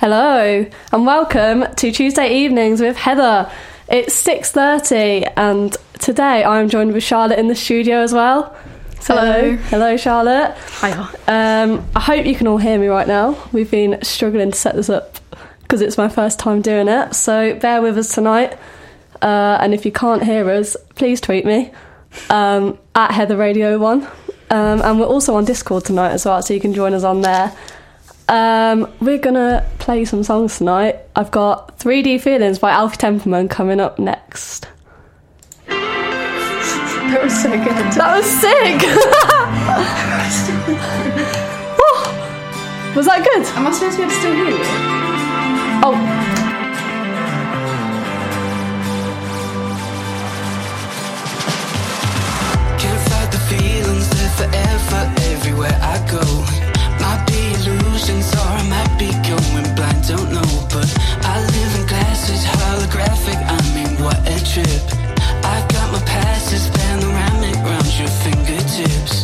Hello and welcome to Tuesday evenings with Heather. It's 6:30 and today I'm joined with Charlotte in the studio as well. So, Hello. Hello Charlotte. Hiya. Um, I hope you can all hear me right now. We've been struggling to set this up because it's my first time doing it. So bear with us tonight. Uh, and if you can't hear us, please tweet me um, at Heather Radio One. Um, and we're also on Discord tonight as well, so you can join us on there. Um, we're gonna play some songs tonight. I've got 3D Feelings by Alfie Templeman coming up next. That was so good. That was sick! Oh, was that good? Am I supposed to be able to still hear you? Oh, Can't fight the feelings, they're forever everywhere I go. Don't know. But I live in glasses, holographic. I mean, what a trip. I got my passes, panoramic round your fingertips.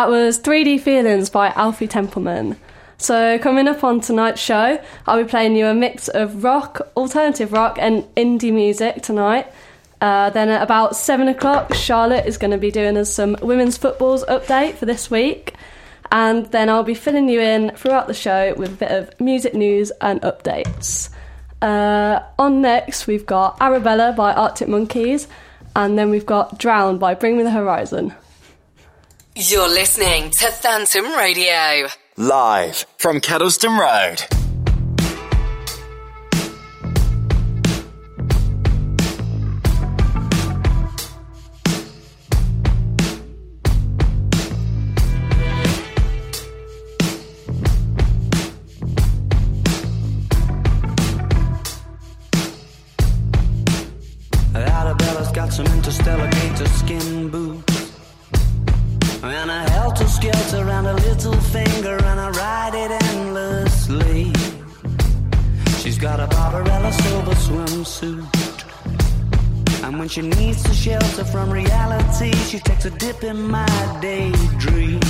That was 3D Feelings by Alfie Templeman. So, coming up on tonight's show, I'll be playing you a mix of rock, alternative rock, and indie music tonight. Uh, then at about 7 o'clock, Charlotte is going to be doing us some women's footballs update for this week. And then I'll be filling you in throughout the show with a bit of music news and updates. Uh, on next, we've got Arabella by Arctic Monkeys, and then we've got Drowned by Bring Me the Horizon. You're listening to Phantom Radio. Live from Kedleston Road. Swimsuit. And when she needs to shelter from reality, she takes a dip in my daydream.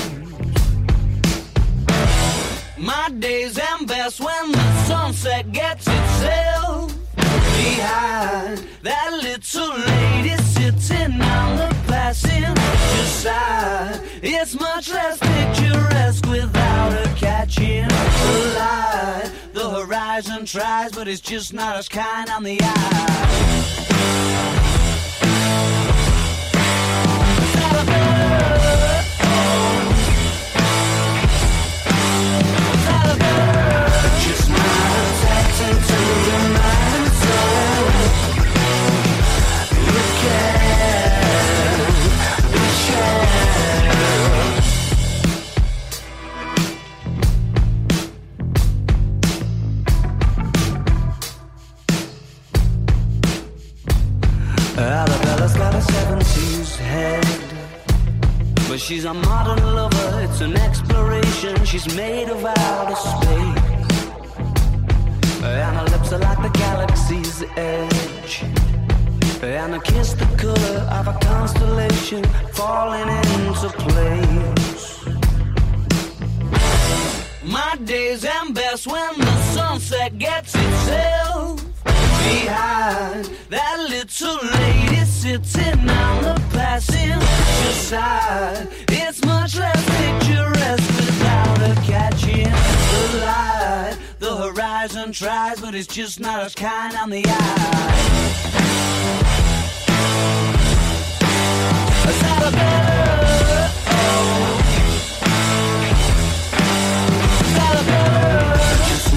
My days end best when the sunset gets itself behind that little lady sitting on the passenger side. It's much less picturesque without her catching the light. The horizon tries, but it's just not as kind on the eye. When the sunset gets itself behind that little lady sitting on the passenger side. It's much less picturesque without her catching the light. The horizon tries, but it's just not as kind on the eye. Salabella, oh. Salabella, just not tapped into your mind and soul. You can be sure that's magic in a cheetah print a slip underneath it. I hold ice cream. I can have one of those organic cigarettes that a makes you wish that a sip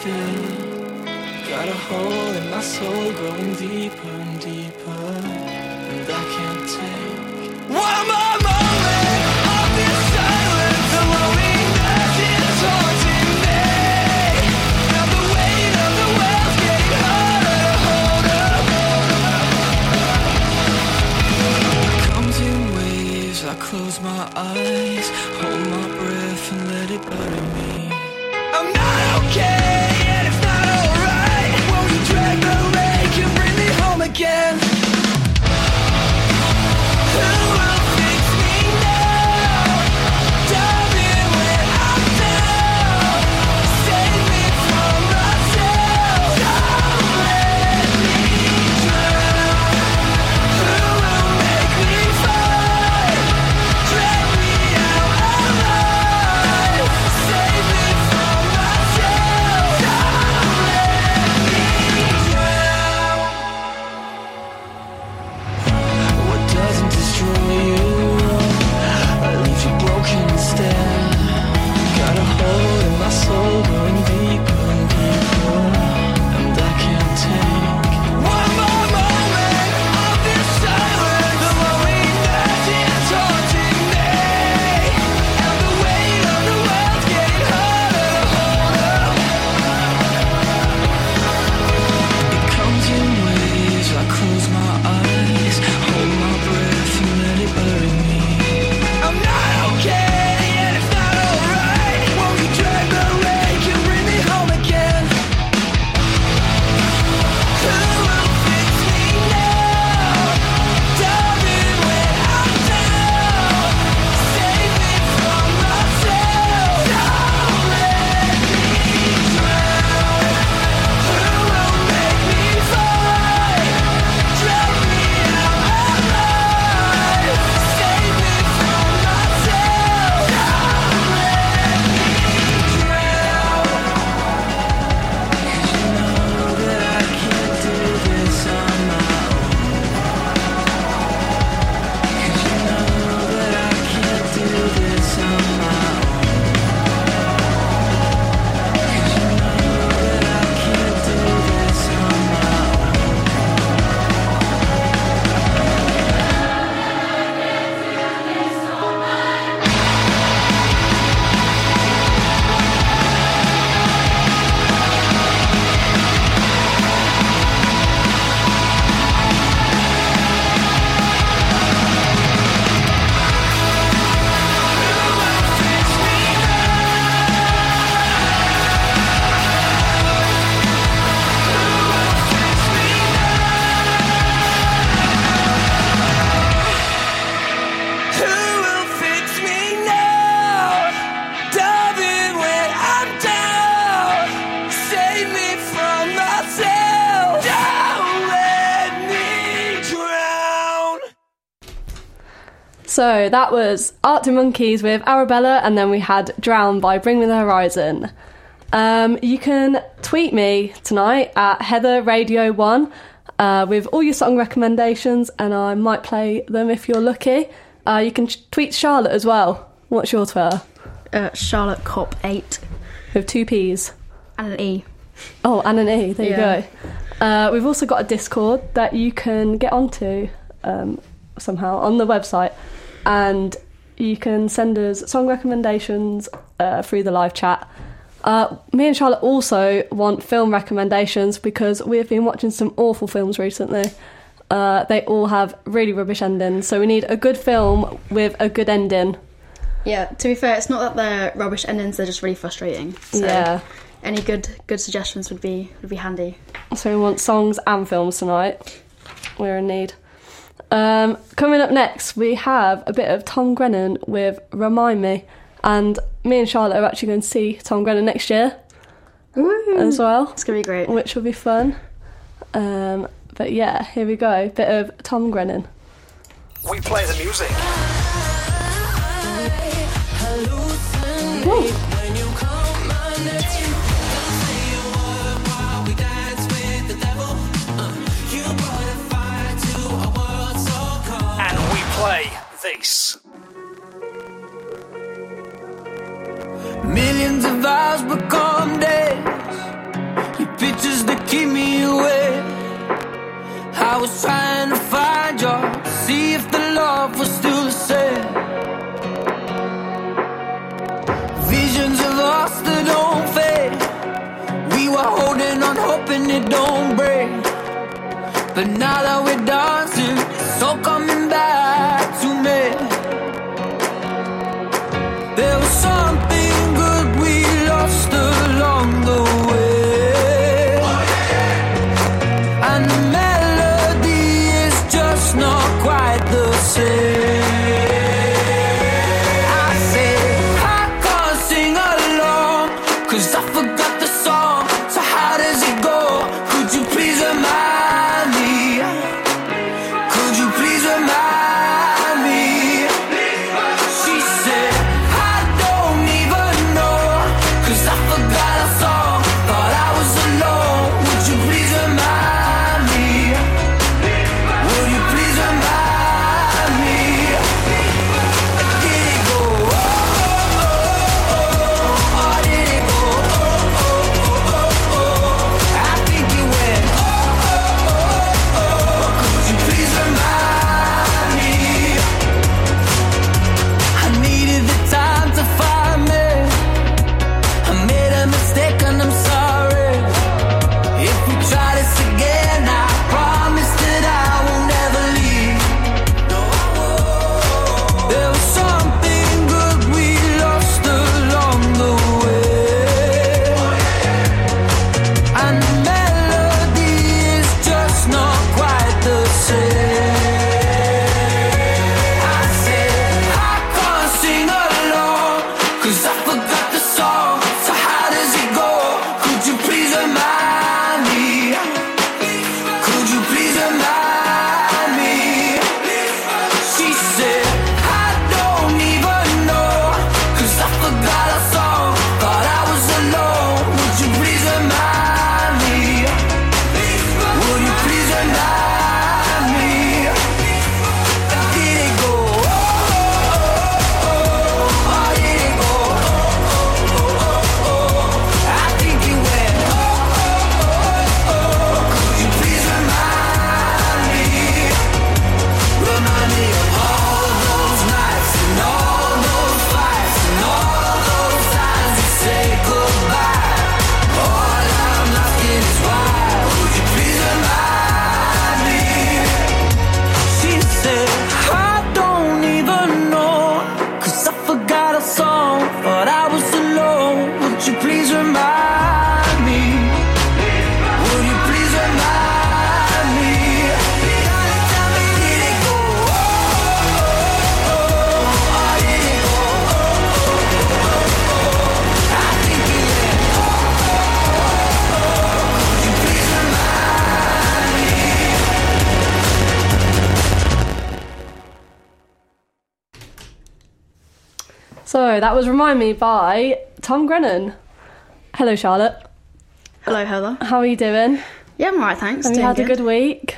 Got a hole in my soul growing deeper and deeper, So that was Arctic Monkeys with Arabella, and then we had Drown by Bring Me the Horizon. Um, you can tweet me tonight at Heather Radio One uh, with all your song recommendations, and I might play them if you're lucky. Uh, you can tweet Charlotte as well. What's your Twitter? Uh, Charlotte Cop 8 With two P's. and an E. Oh, and an E. There Yeah. you go. Uh, we've also got a Discord that you can get onto um, somehow on the website, and you can send us song recommendations uh, through the live chat. Uh, me and Charlotte also want film recommendations because we've been watching some awful films recently. Uh, they all have really rubbish endings, so we need a good film with a good ending. Yeah, to be fair, it's not that they're rubbish endings, they're just really frustrating. So Yeah. any good good suggestions would be would be handy. So we want songs and films tonight. We're in need. Um, coming up next, we have a bit of Tom Grennan with Remind Me. And me and Charlotte are actually going to see Tom Grennan next year as well, It's gonna be great. which will be fun. Um, but yeah, here we go. Bit of Tom Grennan. We play the music. And this. Millions of hours become days. Your pictures that keep me awake. I was trying to find you, see if the love was still the same. Visions of us that don't fade. We were holding on, hoping it don't break. But now that we're dancing, it's all coming back to me. There was something So that was Remind Me by Tom Grennan. Hello, Charlotte. Hello, Heather. How are you doing? Yeah, I'm alright, thanks. Have you Doing had a good week?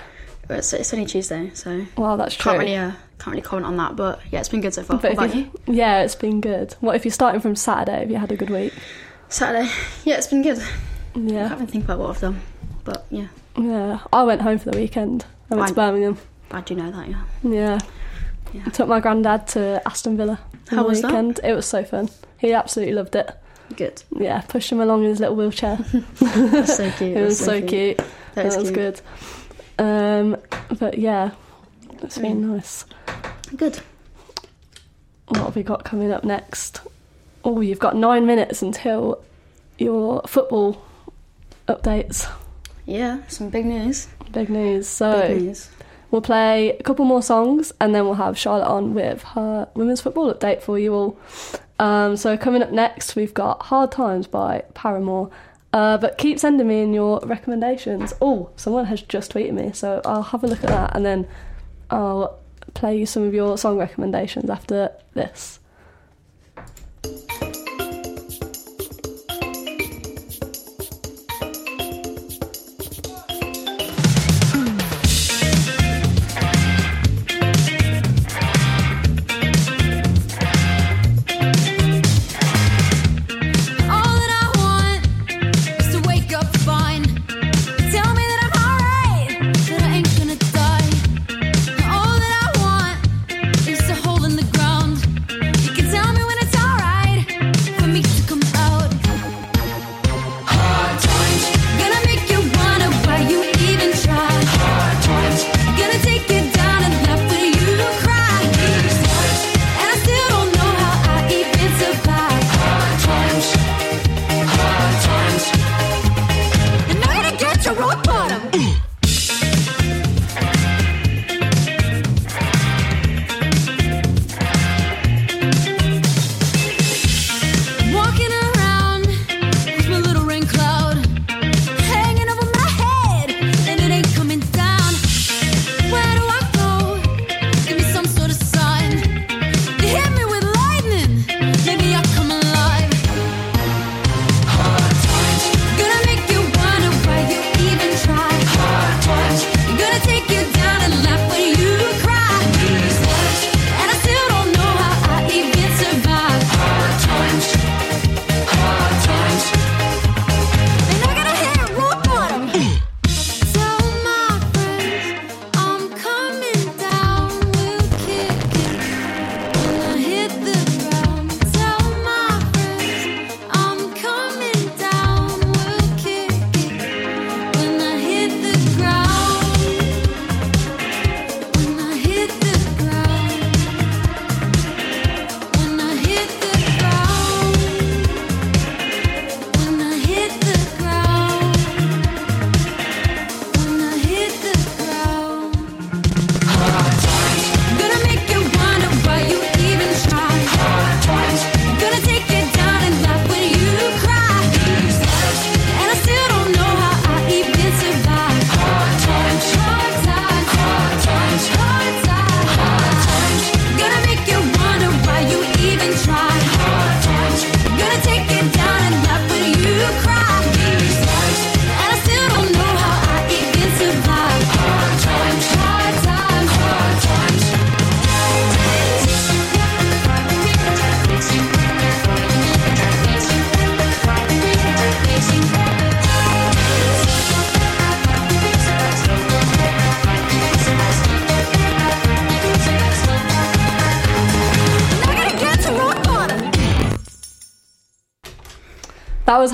It's, it's only Tuesday, so Well, that's true. can't really uh, can't really comment on that. But yeah, it's been good so far. But what you? Yeah, it's been good. What if you're starting from Saturday? Have you had a good week? Saturday. Yeah, it's been good. Yeah. I can't even think about what I've done, but yeah, Yeah. I went home for the weekend. I went to Birmingham. glad you know that. Yeah. Yeah. Yeah. I took my granddad to Aston Villa. How the was that? weekend. It was so fun. He absolutely loved it. Good. Yeah, pushed him along in his little wheelchair. That's so cute. it was That's so cute. That is That was cute. good. Um, but yeah, it's been nice. Good. What have we got coming up next? Oh, you've got nine minutes until your football updates. Yeah, some big news. Big news. So Big news. We'll play a couple more songs and then we'll have Charlotte on with her women's football update for you all. Um, so coming up next, we've got Hard Times by Paramore. Uh, but keep sending me in your recommendations. Oh, someone has just tweeted me, so I'll have a look at that and then I'll play you some of your song recommendations after this.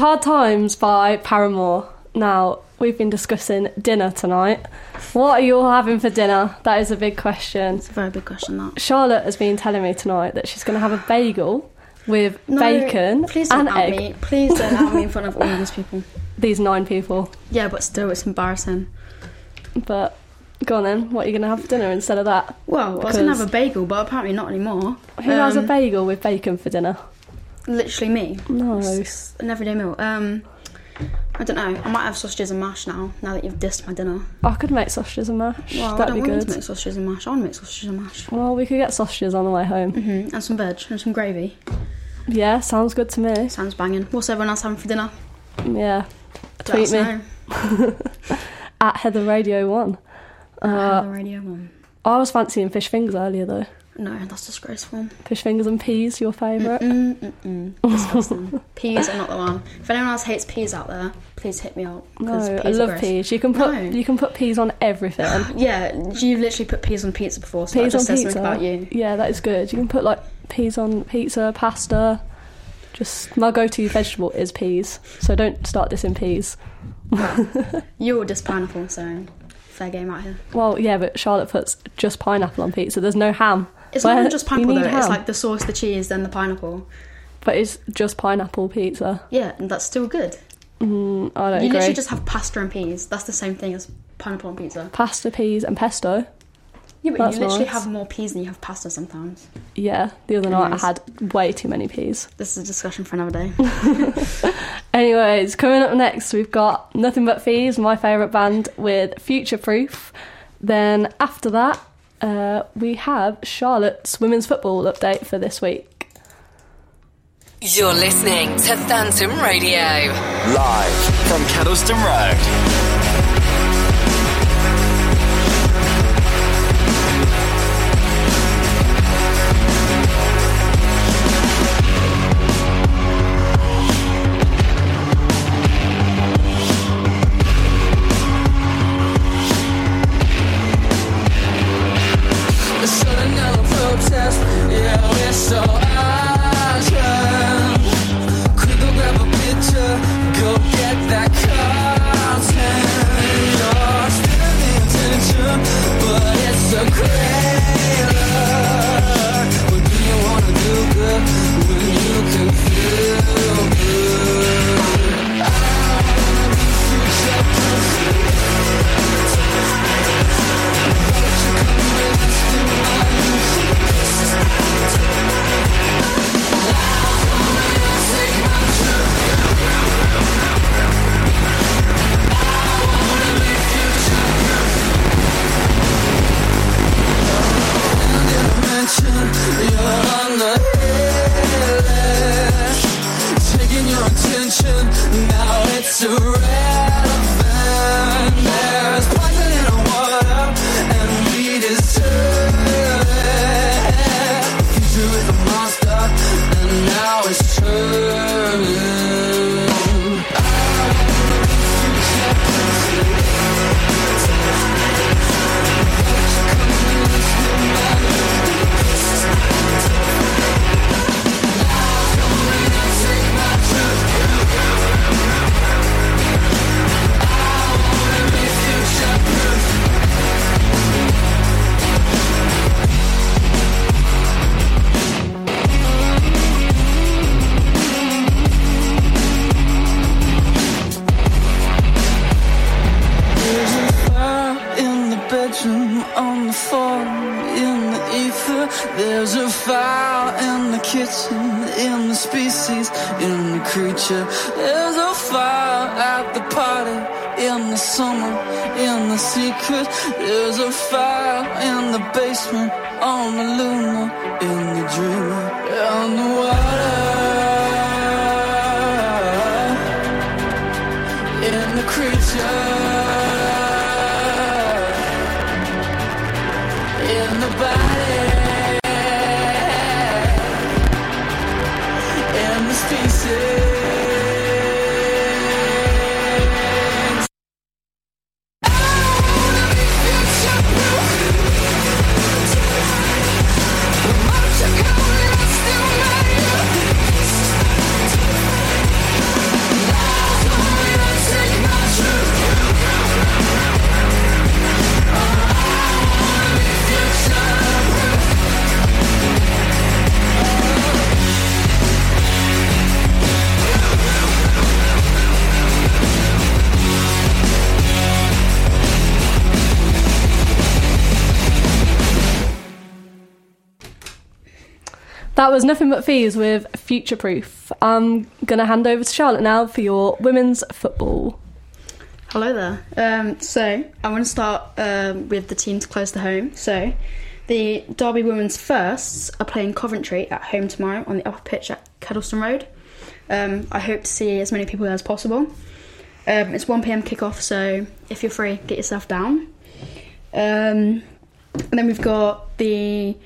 Hard Times by Paramore. Now, we've been discussing dinner tonight. What are you all having for dinner? That is a big question. It's a very big question. That. Charlotte has been telling me tonight that she's going to have a bagel with No, bacon Please don't and egg. me. Please don't out me in front of all these people. These nine people. Yeah, but still, it's embarrassing. But go on then. What are you going to have for dinner instead of that? Well, I was gonna have a bagel, but apparently not anymore. Who has a Um, bagel with bacon for dinner? Literally me. No. It's an everyday meal. Um, I don't know. I might have sausages and mash now. Now that you've dissed my dinner. I could make sausages and mash. Well, I That'd don't be want good. to make sausages and mash. I want to make sausages and mash. Well, we could get sausages on the way home. hmm And some veg and some gravy. Yeah, sounds good to me. Sounds banging. What's everyone else having for dinner? Yeah. Tweet me at Heather Radio One. Uh, the radio one. I was fancying fish fingers earlier though. No, that's disgraceful. Fish fingers and peas, your favourite? Mm, mm, mm. Disgusting. peas are not the one. If anyone else hates peas out there, please hit me up. 'cause No, I peas are love gross. peas. You can put No. you can put peas on everything. Yeah, you've literally put peas on pizza before, so peas that just on says pizza. something about you. Yeah, that is good. You can put like peas on pizza, pasta. Just my go-to vegetable is peas. So don't start this in peas. You're just pineapple, so fair game out here. Well, yeah, but Charlotte puts just pineapple on pizza. There's no ham. It's not even just pineapple though. It's like the sauce, the cheese, then the pineapple. But it's just pineapple pizza. Yeah, and that's still good. Mm, I don't you agree. literally just have pasta and peas. That's the same thing as pineapple on pizza. Pasta, peas, and pesto. Yeah, but That's you literally nice. have more peas than you have pasta sometimes. Yeah, the other night I had way too many peas. This is a discussion for another day. Anyways, coming up next, we've got Nothing But Thieves, my favourite band, with Future Proof. Then after that, uh, we have Charlotte's women's football update for this week. You're listening to Phantom Radio. Live from Kedleston Road. On the luna, was Nothing But Thieves with Future Proof. I'm going to hand over to Charlotte now for your women's football. Hello there. Um, so I want to start um, with the teams close to home. So the Derby Women's Firsts are playing Coventry at home tomorrow on the upper pitch at Kedleston Road. Um, I hope to see as many people as possible. Um, it's 1 pm kickoff, so if you're free, get yourself down. Um, and then we've got the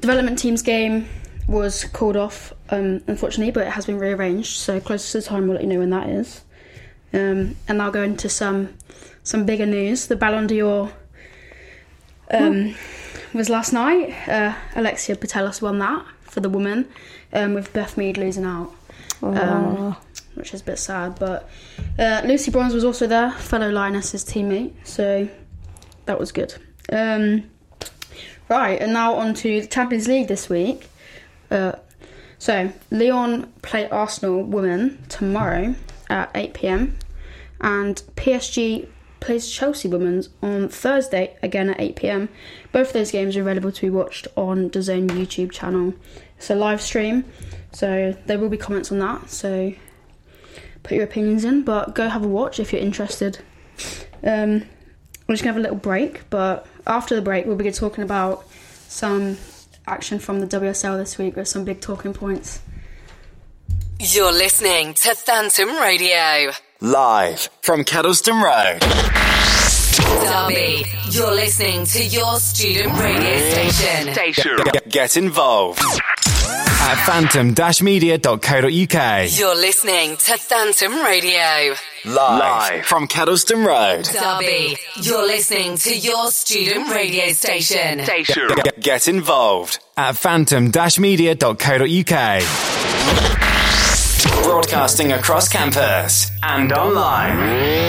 development team's game was called off, um, unfortunately, but it has been rearranged. So closer to the time, we'll let you know when that is. Um, and now go into some some bigger news. The Ballon d'Or um, was last night. Uh, Alexia Putellas won that for the woman, um, with Beth Mead losing out, um, which is a bit sad. But uh, Lucy Bronze was also there, fellow Lioness's teammate, so that was good. Um, right, and now on to the Champions League this week. So Lyon play Arsenal women tomorrow at 8 pm, and PSG plays Chelsea women's on Thursday again at 8 pm. Both of those games are available to be watched on the DAZN YouTube channel. It's a live stream, so there will be comments on that. So put your opinions in, but go have a watch if you're interested. Um, we're just gonna have a little break, but after the break, we'll be talking about some action from the WSL this week with some big talking points. You're listening to Phantom Radio. Live from Kedleston Road. Derby. You're listening to your student radio station. station. Get, get involved at phantom-media.co.uk. You're listening to Phantom Radio. Live, Live from Kedleston Road. Derby. You're listening to your student radio station. Get, get involved at phantom-media.co.uk. Broadcasting across campus and online.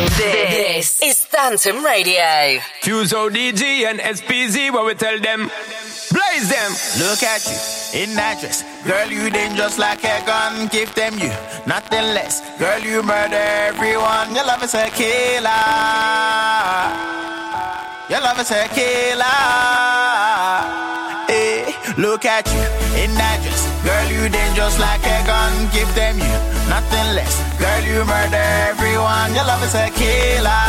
This is Phantom Radio. Fuse ODG and SPZ, what we tell them. Blaze them. Look at you in that dress. Girl, you dangerous like a gun. Give them you nothing less. Girl, you murder everyone. Your love is a killer. Your love is a killer. Hey, look at you in that dress. Girl, you dangerous like a gun. Give them you nothing less. Girl, you murder everyone. Your love is a killer.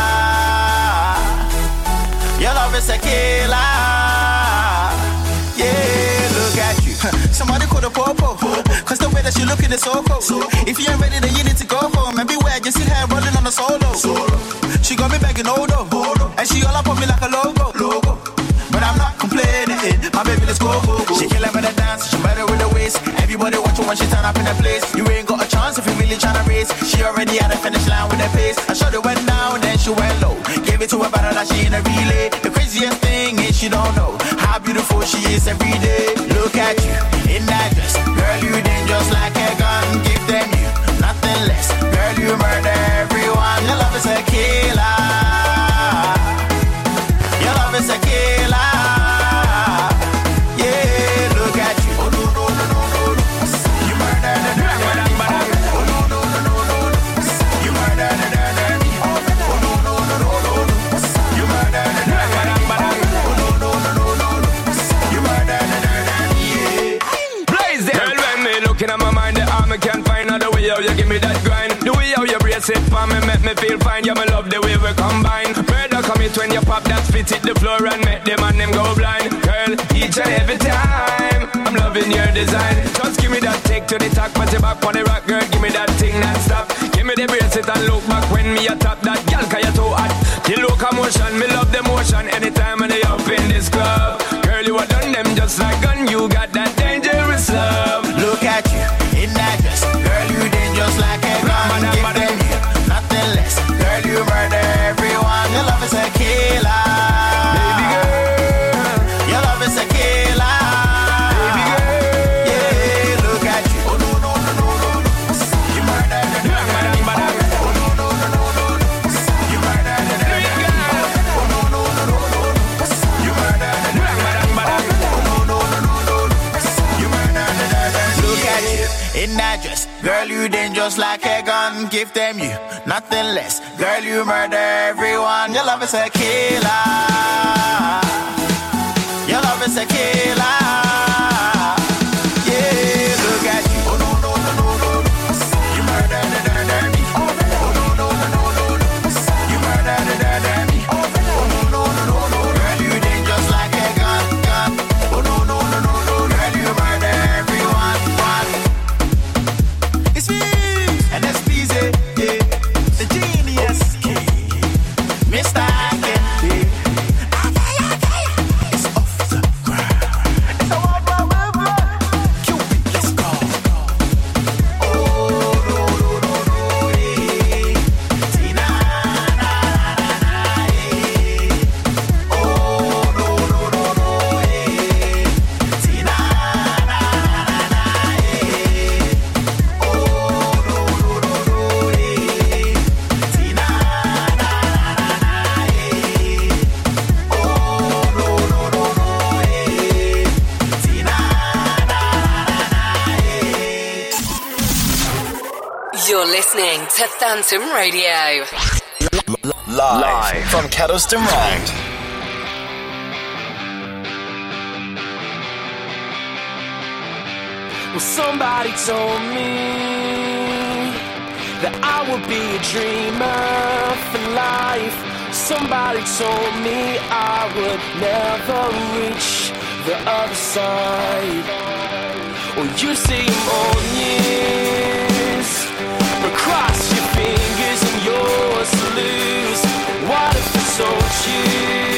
Your love is a killer. Somebody call the popo. Cause the way that she looking is so cool. If you ain't ready, then you need to go home. And beware, you see her rolling on a solo. She got me begging oh, Odo. And she all up on me like a logo. logo. But I'm not complaining. My baby, let's go. She killing with the dance. She better with the waist. Everybody watching when she turn up in the place. You ain't got a chance if you really tryna race. She already at the finish line with the pace. I shot it went down, then she went low. Gave it to her better like she in a relay. The craziest thing is she don't know how beautiful she is every day. Look at you that dress, girl. You dangerous like a gun. You give me that grind. The way how you brace it for me, make me feel fine. Yeah, me love the way we combine. Murder come it when you pop that spit hit the floor and make them and them go blind. Girl, each and every time, I'm loving your design. Just give me that take to the top, put it back on the rock, girl. Give me that thing that stop. Give me the bracelet and look back when me a top that girl, cause you too hot. The locomotion, me love the motion. Anytime when Give them you nothing less, girl. You murder everyone. Your love is a killer. Your love is a killer. Phantom Radio. Live, from Kedleston Road. Well, somebody told me that I would be a dreamer for life. Somebody told me I would never reach the other side. Well, you see more years, but cross lose? What if it's so cheap?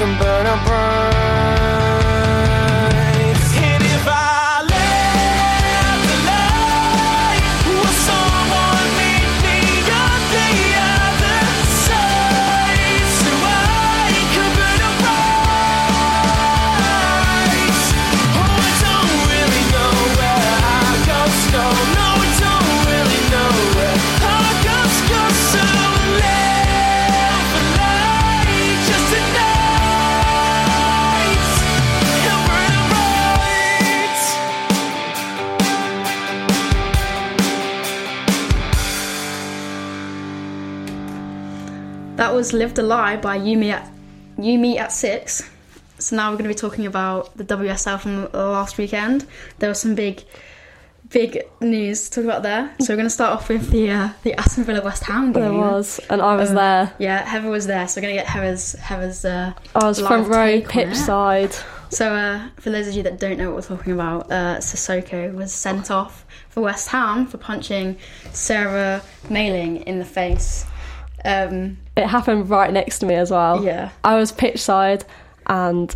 I'm a burn. Was Lived a Lie by You Me at, you Me at Six. So now we're going to be talking about the WSL from last weekend. There was some big, big news to talk about there. So we're going to start off with the uh, the Aston Villa West Ham game. There was, and I was Uh, there. Yeah, Heather was there. So we're going to get Heather's Heather's. Uh, I was front row, pitch side. So, uh, for those of you that don't know what we're talking about, uh, Cissoko was sent off for West Ham for punching Sarah Mayling in the face. Um, It happened right next to me as well. Yeah. I was pitch side, and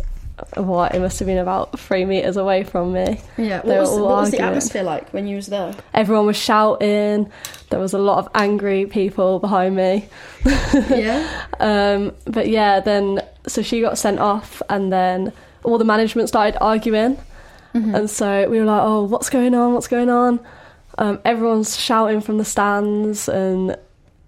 what it must have been about three meters away from me. yeah, what was, what was the atmosphere like when you was there? Everyone was shouting. There was a lot of angry people behind me. yeah, Um, but yeah, then so she got sent off, and then all the management started arguing, and so we were like, "Oh, what's going on? What's going on?" Um, everyone's shouting from the stands, and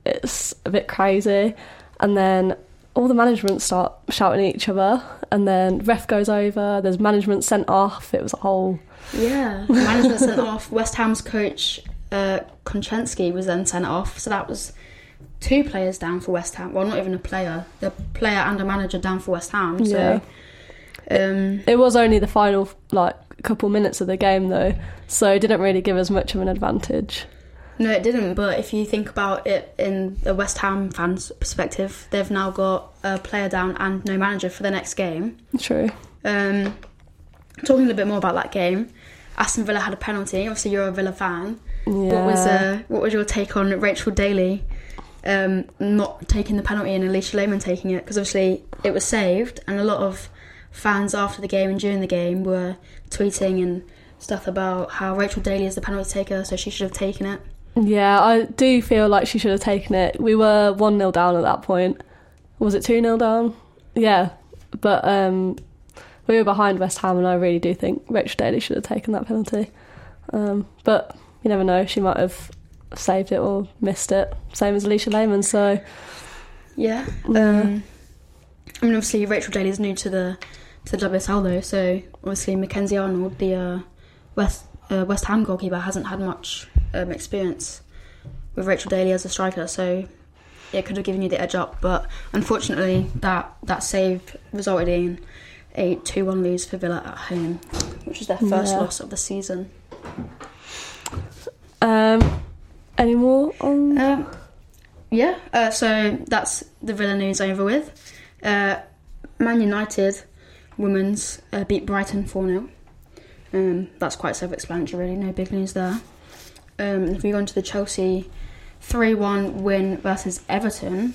it's a bit crazy. And then all the management start shouting at each other, and then ref goes over. There's management sent off. It was a whole yeah. Management sent off. West Ham's coach uh, Konchesky was then sent off. So that was two players down for West Ham. Well, not even a player. The player and a manager down for West Ham. So, um, It was only the final like couple minutes of the game though, so it didn't really give us much of an advantage. No, it didn't. But if you think about it in the West Ham fans' perspective, they've now got a player down and no manager for the next game. True. Um, talking a little bit more about that game, Aston Villa had a penalty. Obviously, you're a Villa fan. Yeah. What was uh, what was your take on Rachel Daly um, not taking the penalty and Alisha Lehmann taking it? Because obviously it was saved, and a lot of fans after the game and during the game were tweeting and stuff about how Rachel Daly is the penalty taker, so she should have taken it. Yeah, I do feel like she should have taken it. We were 1 0 down at that point. Was it 2 0 down? Yeah. But um, we were behind West Ham, and I really do think Rachel Daly should have taken that penalty. Um, but you never know, she might have saved it or missed it. Same as Alisha Lehmann, so. Yeah. Um, I mean, obviously Rachel Daly is new to the to the WSL though, so obviously Mackenzie Arnold, the uh, West uh, West Ham goalkeeper, hasn't had much um, experience with Rachel Daly as a striker, so it could have given you the edge up. But unfortunately, that that save resulted in a two-one lose for Villa at home, which is their first Yeah. loss of the season. Um, any more on. Um, yeah, uh, so that's the Villa news over with. Uh, Man United women's uh, beat Brighton 4 0. Um, that's quite self explanatory, really, no big news there. Um, if we go on to the Chelsea 3 1 win versus Everton,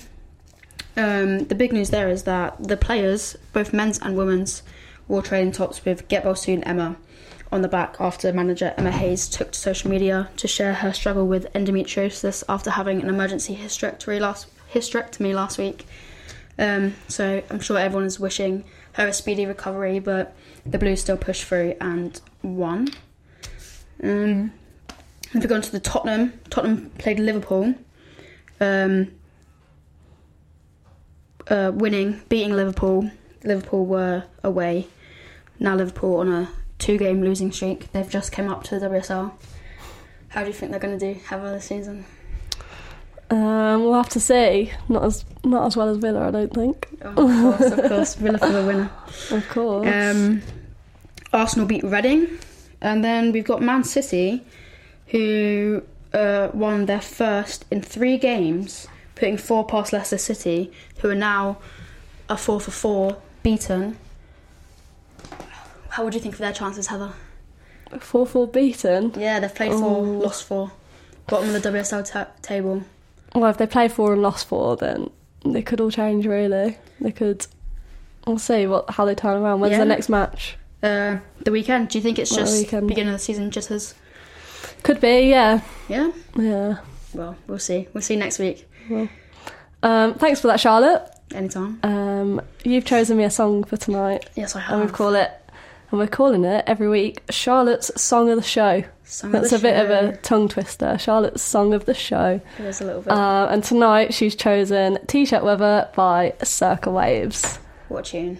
um, the big news there is that the players, both men's and women's, were trading tops with Get Well Soon Emma on the back after manager Emma Hayes took to social media to share her struggle with endometriosis after having an emergency hysterectomy last, hysterectomy last week. Um, so I'm sure everyone is wishing her a speedy recovery, but the Blues still pushed through and won. Um, if we go on to the Tottenham, Tottenham played Liverpool, um, uh, winning, beating Liverpool. Liverpool were away. Now Liverpool on a two-game losing streak. They've just come up to the WSL. How do you think they're going to do? Have this season? Um, we'll have to see. Not as not as well as Villa, I don't think. Oh, of course, of course, Villa for the winner. Of course. Um, Arsenal beat Reading, and then we've got Man City, who uh, won their first in three games, putting four past Leicester City, who are now a four for four beaten. How would you think of their chances, Heather? Four four beaten. Yeah, they've played four, lost four, bottom of the WSL ta- table. Well, if they play four and lost four, then they could all change. Really, they could. We'll see what how they turn around. When's Yeah. the next match? Uh, the weekend. Do you think it's just beginning of the season jitters? Could be, yeah, Yeah. yeah. Well, we'll see. We'll see next week. Um, thanks for that, Charlotte. Anytime. Um, you've chosen me a song for tonight, Yes, I have. and we call it, and we're calling it every week Charlotte's Song of the Show. Song of That's a bit of a tongue twister. Charlotte's Song of the Show. It is a little bit. Uh, and tonight she's chosen T-shirt Weather by Circa Waves. what tune.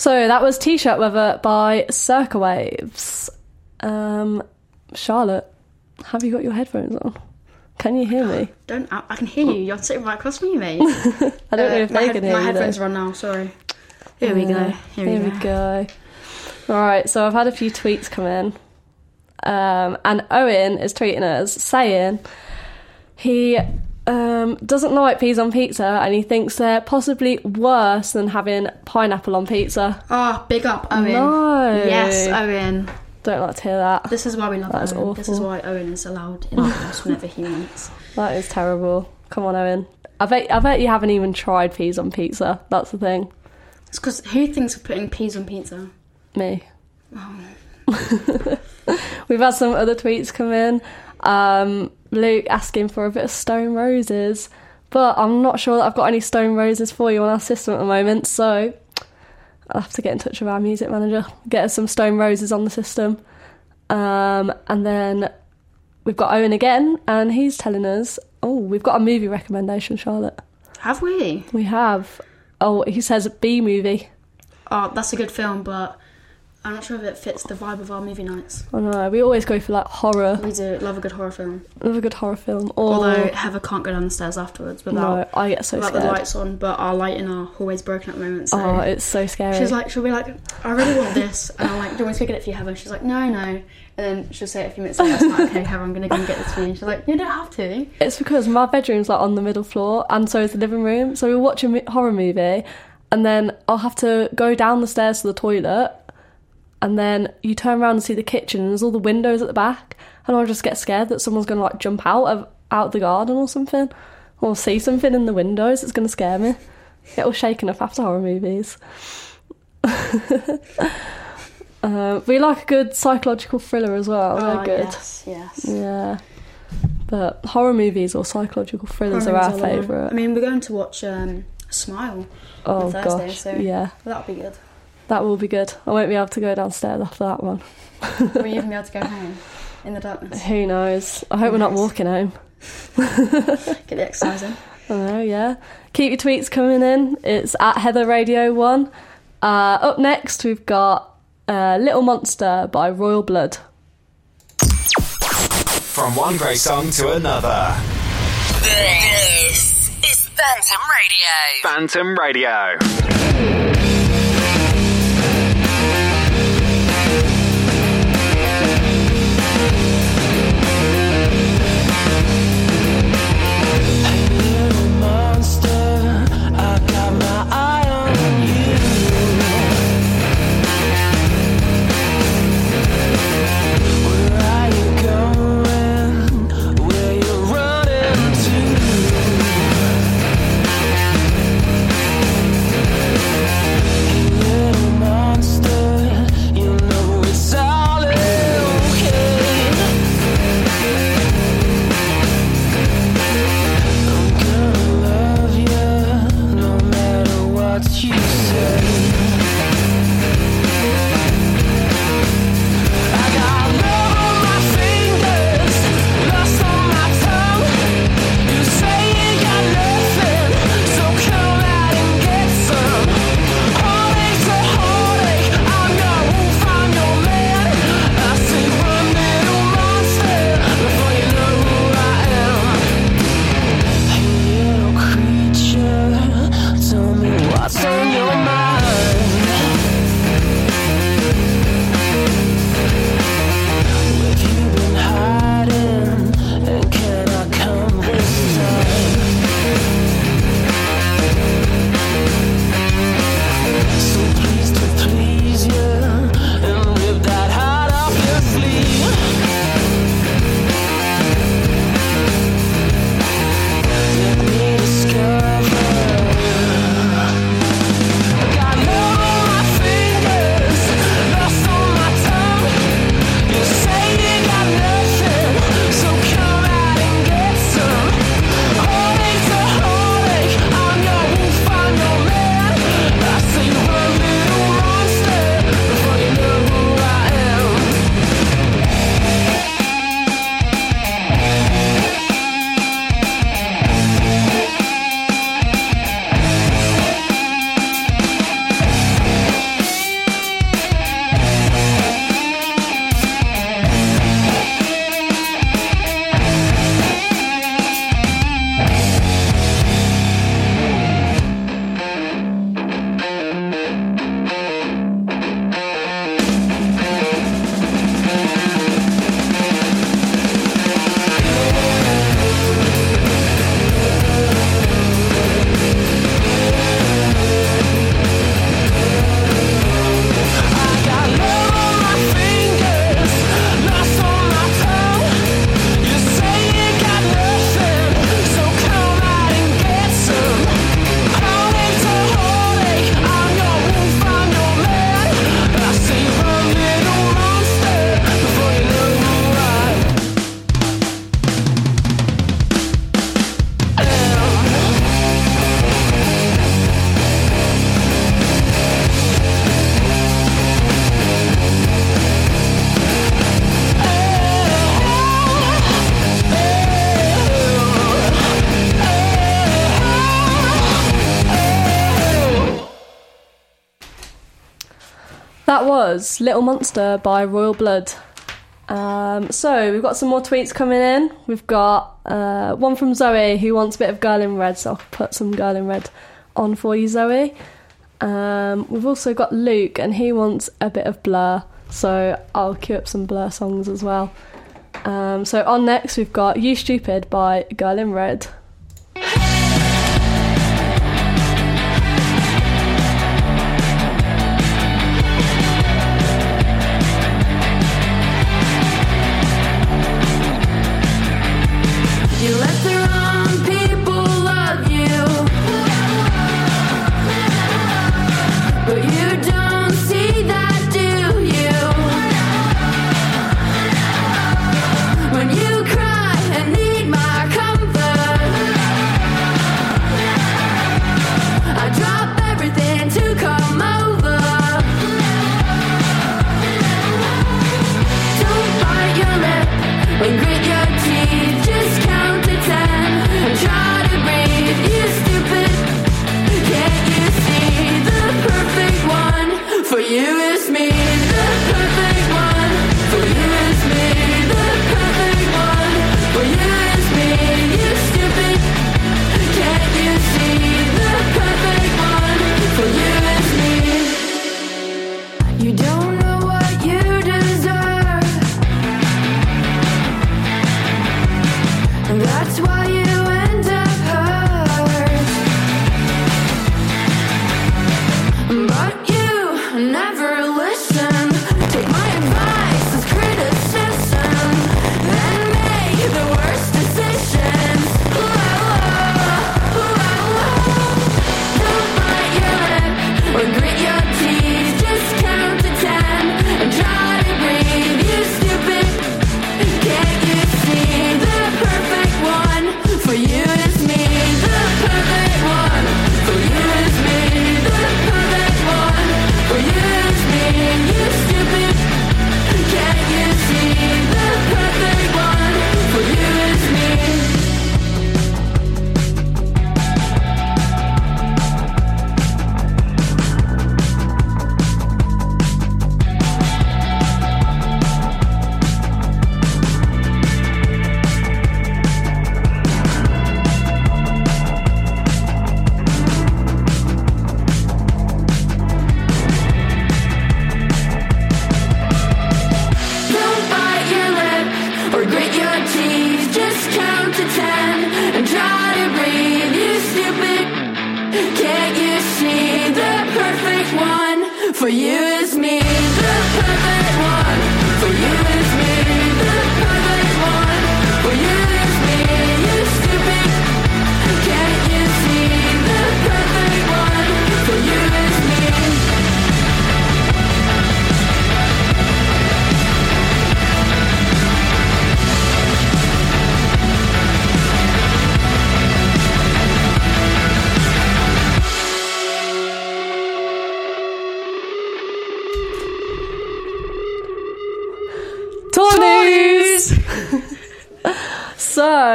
So that was T-shirt weather by Circa Waves. Um, Charlotte, have you got your headphones on? Can you hear me? Don't I, I can hear you. You're sitting right across from me, mate. I don't know if my they head- can hear My you. headphones though. are on now. Sorry. Here we go. Yeah, Here, we, go. go. All right, so I've had a few tweets come in, um, and Owen is tweeting us saying he um, doesn't like peas on pizza, and he thinks they're possibly worse than having pineapple on pizza. Ah, big up, Owen. No. Yes, Owen. Don't like to hear that. This is why we love That is Owen. This is why Owen is allowed in the house whenever he wants. That is terrible. Come on, Owen. I bet I bet you haven't even tried peas on pizza. That's the thing. It's because who thinks of putting peas on pizza? Me. We've had some other tweets come in. Um, Luke asking for a bit of stone roses, but I'm not sure that I've got any stone roses for you on our system at the moment. So I'll have to get in touch with our music manager, get us some stone roses on the system. Um, and then we've got Owen again, and he's telling us, oh, we've got a movie recommendation, Charlotte. Have we? We have. Oh, he says B movie. Oh, that's a good film, but I'm not sure if it fits the vibe of our movie nights. Oh, I know. We always go for like horror. We do love a good horror film. Love a good horror film. Or Although Heather can't go down the stairs afterwards without, no, I get so without scared. the lights on, but our light in our hallway's broken at the moment. So Oh, it's so scary. she's like, she'll be like, I really want this, and I'm like, do you want me to go get it for you, Heather? She's like, no, no. And then she'll say it a few minutes later, I'm like, okay, Heather, I'm gonna go and get this for you. And she's like, you don't have to. It's because my bedroom's like on the middle floor, and so is the living room. So we'll watch a horror movie, and then I'll have to go down the stairs to the toilet, and then you turn around and see the kitchen, and there's all the windows at the back, and I'll just get scared that someone's gonna like jump out of out the garden or something, or see something in the windows. It's gonna scare me. Get all shaken up after horror movies. uh, we like a good psychological thriller as well. They're Oh, good. Yes, yes. Yeah. But horror movies or psychological thrillers are our I favourite. I mean, we're going to watch um, Smile oh on Thursday, gosh, so yeah, that'll be good. That will be good. I won't be able to go downstairs after that one. Will you even be able to go home in the darkness? Who knows? I hope we're not walking home. Get the exercise in. I know, yeah. Keep your tweets coming in. It's at Heather Radio One. Uh, up next, we've got uh, Little Monster by Royal Blood. From one great song to another. This is Phantom Radio. Phantom Radio. Was Little Monster by Royal Blood. Um, so we've got some more tweets coming in. We've got uh, one from Zoe who wants a bit of Girl in Red, so I'll put some Girl in Red on for you, Zoe. Um, we've also got Luke and he wants a bit of Blur, so I'll queue up some Blur songs as well. Um, so on next we've got You Stupid by Girl in Red.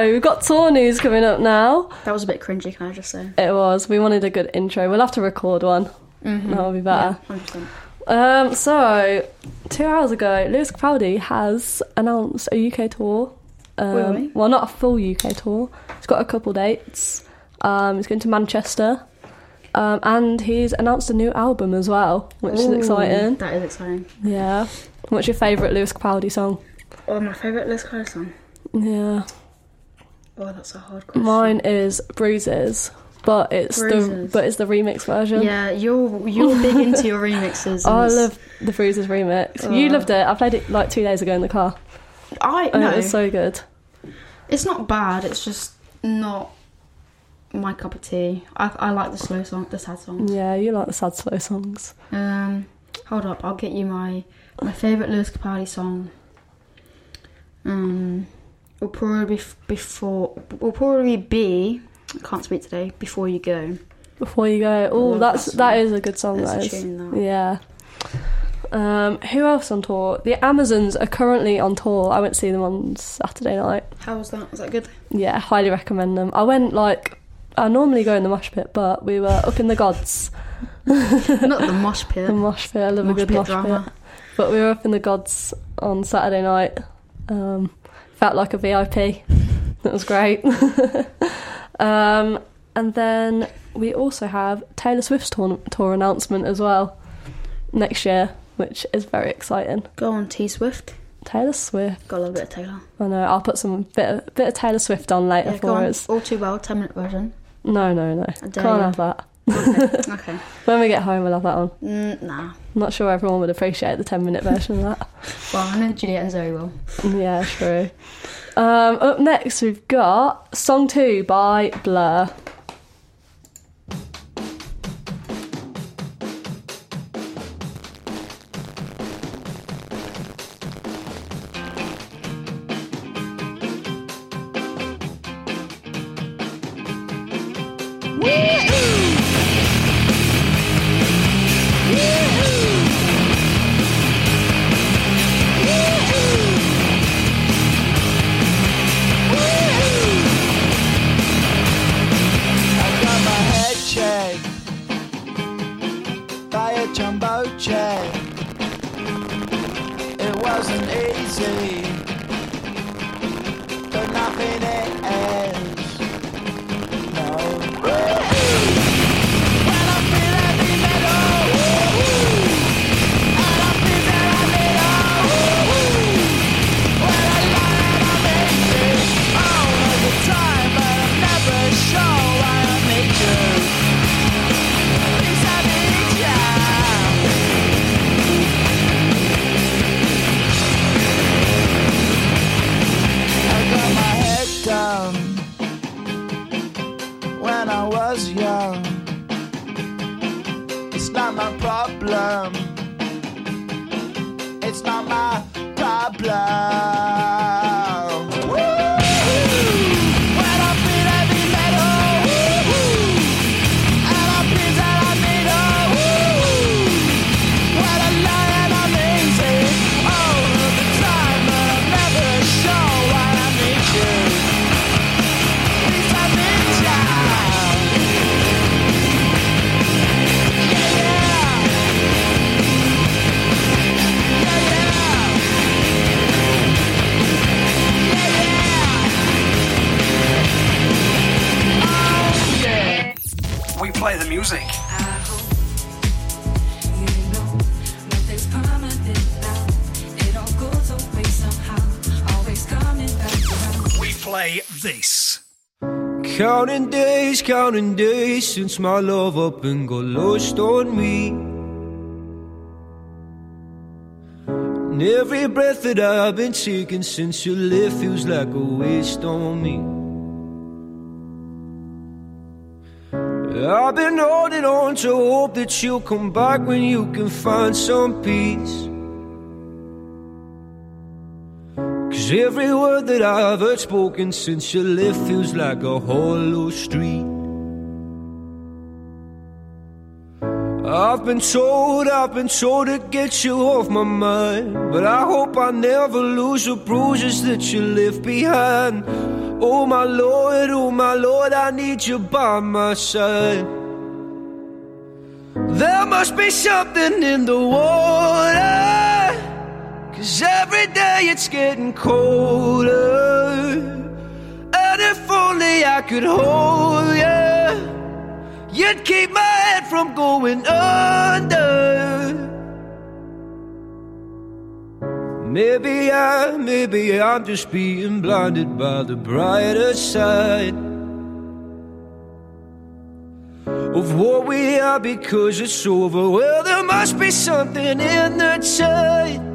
So, we've got tour news coming up now. That was a bit cringy, can I just say? It was. We wanted a good intro. We'll have to record one. Mhm. That'll be better. Yeah, 100%. Um, so, two hours ago, Lewis Capaldi has announced a UK tour. Um, Really? Well, not a full UK tour. He's got a couple dates. Um, he's going to Manchester. Um, and he's announced a new album as well, which is exciting. That is exciting. Yeah. What's your favourite Lewis Capaldi song? Oh, my favourite Lewis Capaldi song. Yeah. Oh, that's a hard question. Mine is Bruises, but it's the but it's the remix version. Yeah, you're you're big into your remixes. Oh, I love the Bruises remix. You Oh. loved it. I played it like two days ago in the car. I And no, it was so good. it's not bad. It's just not my cup of tea. I, I like the slow song, the sad songs. Yeah, you like the sad slow songs. Um, hold up, I'll get you my my favorite Lewis Capaldi song. Um, will probably before. Will probably be. I can't speak today. Before you go. Before you go, oh, that's that that a good song. That is. that. Yeah. Um, who else on tour? The Amazons are currently on tour. I went to see them on Saturday night. How was that? Was that good? Yeah, highly recommend them. I went like I normally go in the mosh pit, but we were up in the gods, Not the mosh pit. The mosh pit. I love Mosh a good pit mosh drama. pit. But we were up in the gods on Saturday night. Um, felt like a VIP. That was great. um, and then we also have Taylor Swift's tour, tour announcement as well next year, which is very exciting. Go on, T Swift. Taylor Swift. Got a little bit of Taylor. I know. I'll put some bit of, bit of Taylor Swift on later Yeah, go for us. All too well, 10 minute version. No, no, no. I Can't you. have that. Okay. okay. When we get home, we'll have that on. Mm, nah. I'm not sure everyone would appreciate the 10 minute version of that. Well, I know Juliet and Zoe will. Yeah, true. Um, up next, we've got Song 2 by Blur. Counting days, counting days since my love up and got lost on me. And every breath that I've been taking since you left feels like a waste on me. I've been holding on to hope that you'll come back when you can find some peace. Cause every word that I've heard spoken since you left feels like a hollow street. I've been told, I've been told to get you off my mind. But I hope I never lose the bruises that you left behind. Oh my Lord, oh my Lord, I need you by my side. There must be something in the water. Cause every day it's getting colder. And if only I could hold you, you'd keep my head from going under. Maybe I, maybe I'm just being blinded by the brighter side of what we are because it's over. Well, there must be something in the tide.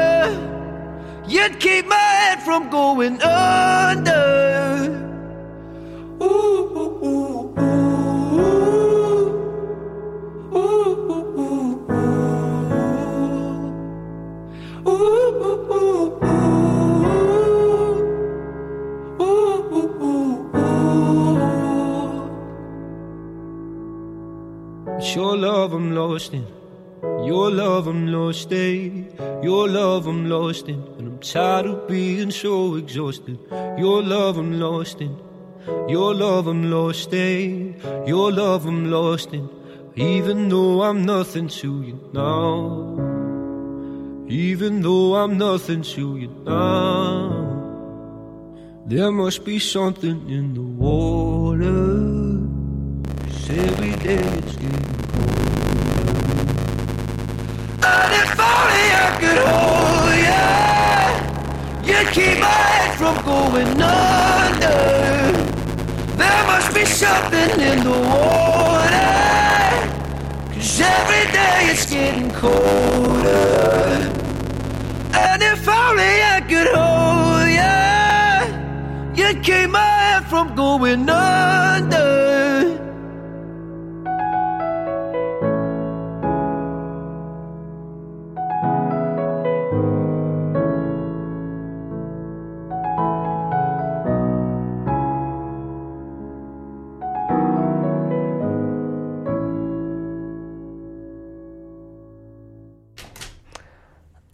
You'd keep my head from going under. Sure love I'm lost in. Your love I'm lost in. Your love I'm lost in. And I'm tired of being so exhausted. Your love I'm lost in. Your love I'm lost in. Your love I'm lost in. Even though I'm nothing to you now. Even though I'm nothing to you now. There must be something in the water. 'Cause every day it's getting colder. And if only I could hold you, you'd keep my head from going under. There must be something in the water. Cause every day it's getting colder. And if only I could hold you, you'd keep my head from going under.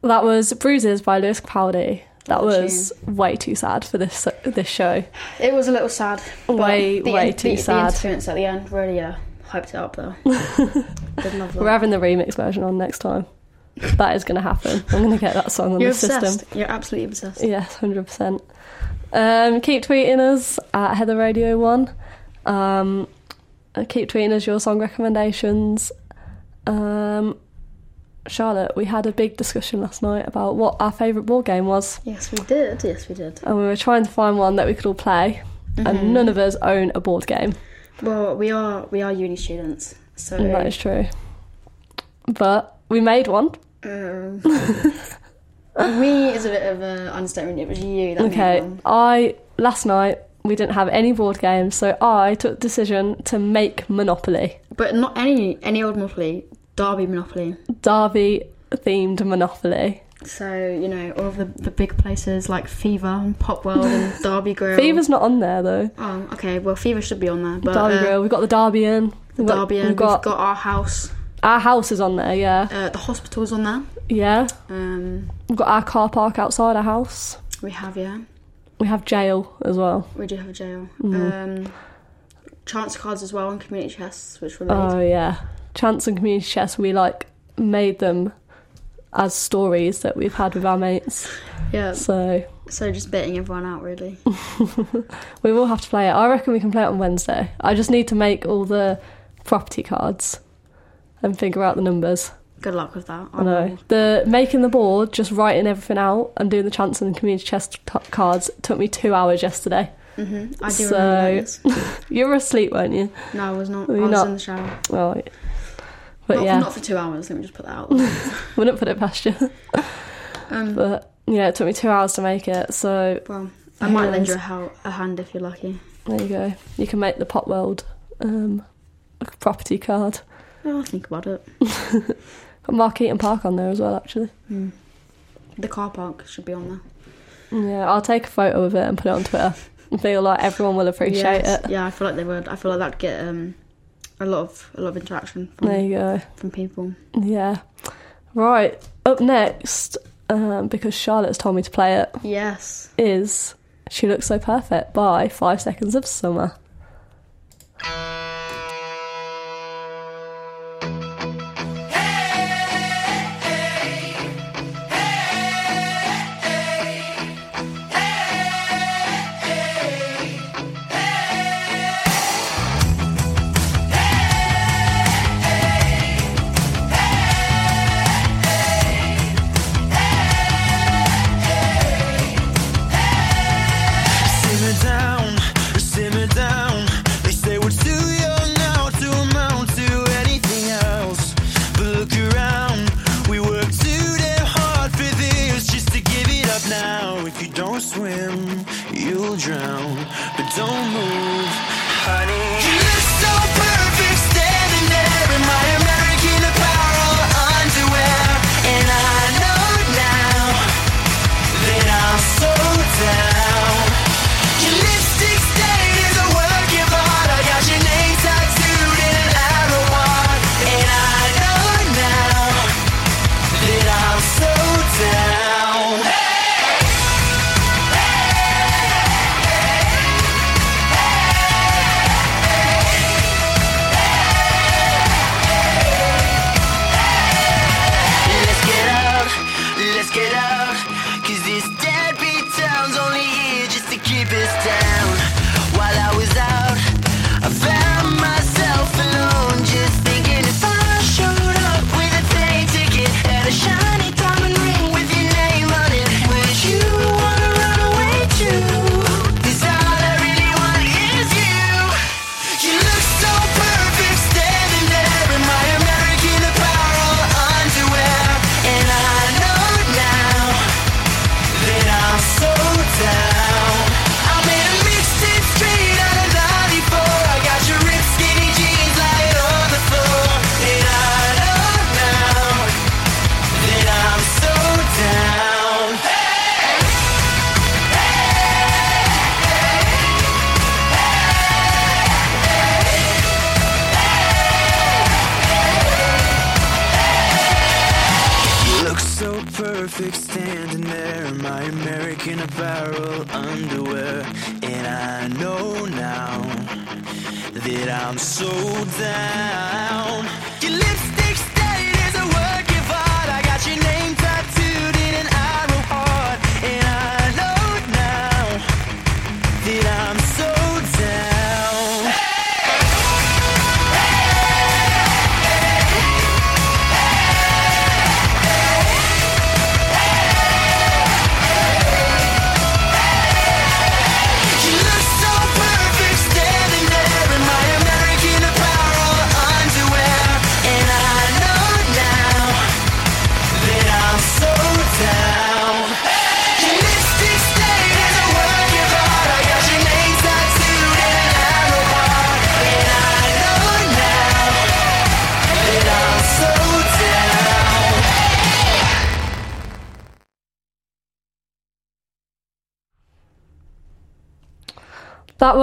That was Bruises by Lewis Capaldi. That was way too sad for this this show. It was a little sad. Way, the, way too the, sad. The interference at the end really uh, hyped it up though. Did love that. We're having the remix version on next time. That is going to happen. I'm going to get that song on You're the system. You're absolutely obsessed. Yes, hundred percent. Um, keep tweeting us at Heather Radio One. Um, uh, keep tweeting us your song recommendations. Um, Charlotte, we had a big discussion last night about what our favourite board game was, Yes, we did. Yes, we did. and we were trying to find one that we could all play. Mhm. And none of us own a board game. Well, we are we are uni students, so And that is true. But we made one. um, we is a bit of an understatement. It was you that Okay, made one. I last night we didn't have any board games, so I took the decision to make Monopoly, but not any any old Monopoly, Derby Monopoly. Derby themed Monopoly. So you know all of the, the big places like Fever and Pop World and Derby Grill. Fever's not on there though. Oh, okay. Well, Fever should be on there. But Derby uh, Grill. We've got the Derby Inn. the We've got- Derby, and We've got, we've got our house. our house is on there. Yeah, Uh, the hospital's on there. yeah. Um, We've got our car park outside our house. we have yeah. We have jail as well. We do have a jail. Mm. Um, chance cards as well and community chests, which were made. Oh yeah, Chance and Community Chest. We like made them as stories that we've had with our mates. yeah. So So just baiting everyone out, really. we will have to play it. I reckon we can play it on Wednesday. I just need to make all the property cards and figure out the numbers. Good luck with that. I know. The making the board, just writing everything out and doing the chance and community chest t- cards took me two hours yesterday. hmm I do So- remember. You were asleep, weren't you? No, I was not. Were I was not? in the shower. Oh, but not, yeah, not for two hours. Let me just put that out. wouldn't put it past you. um, But yeah, it took me two hours to make it. So well, I might lend you a, a hand if you're lucky. there you go. You can make the Pop World um, property card. Oh, I'll think about it. Got Markeaton Park on there as well, actually. Mm. The car park should be on there. Yeah, I'll take a photo of it and put it on Twitter. I feel like everyone will appreciate Yes, it. Yeah, I feel like they would. I feel like that'd get um, a lot of a lot of interaction from, There you go. from people. Yeah. Right. Up next, um, because Charlotte's told me to play it, Yes. is She Looks So Perfect by Five Seconds of Summer.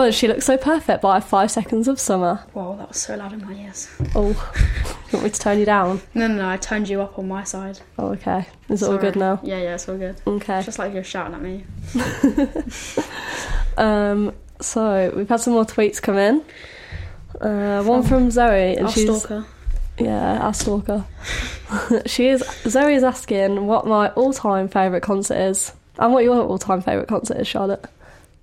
Was She Looks So Perfect by Five Seconds of Summer. Wow, that was so loud in my ears. Oh, you want me to turn you down? No, no, no, I turned you up on my side. Oh, okay. Is it all good now? Yeah, yeah, it's all good. Okay. It's just like you're shouting at me. Um, so we've had some more tweets come in. Uh, one from Zoe, and Our she's stalker. yeah, our stalker. she is Zoe is asking what my all-time favorite concert is, and what your all-time favorite concert is, Charlotte.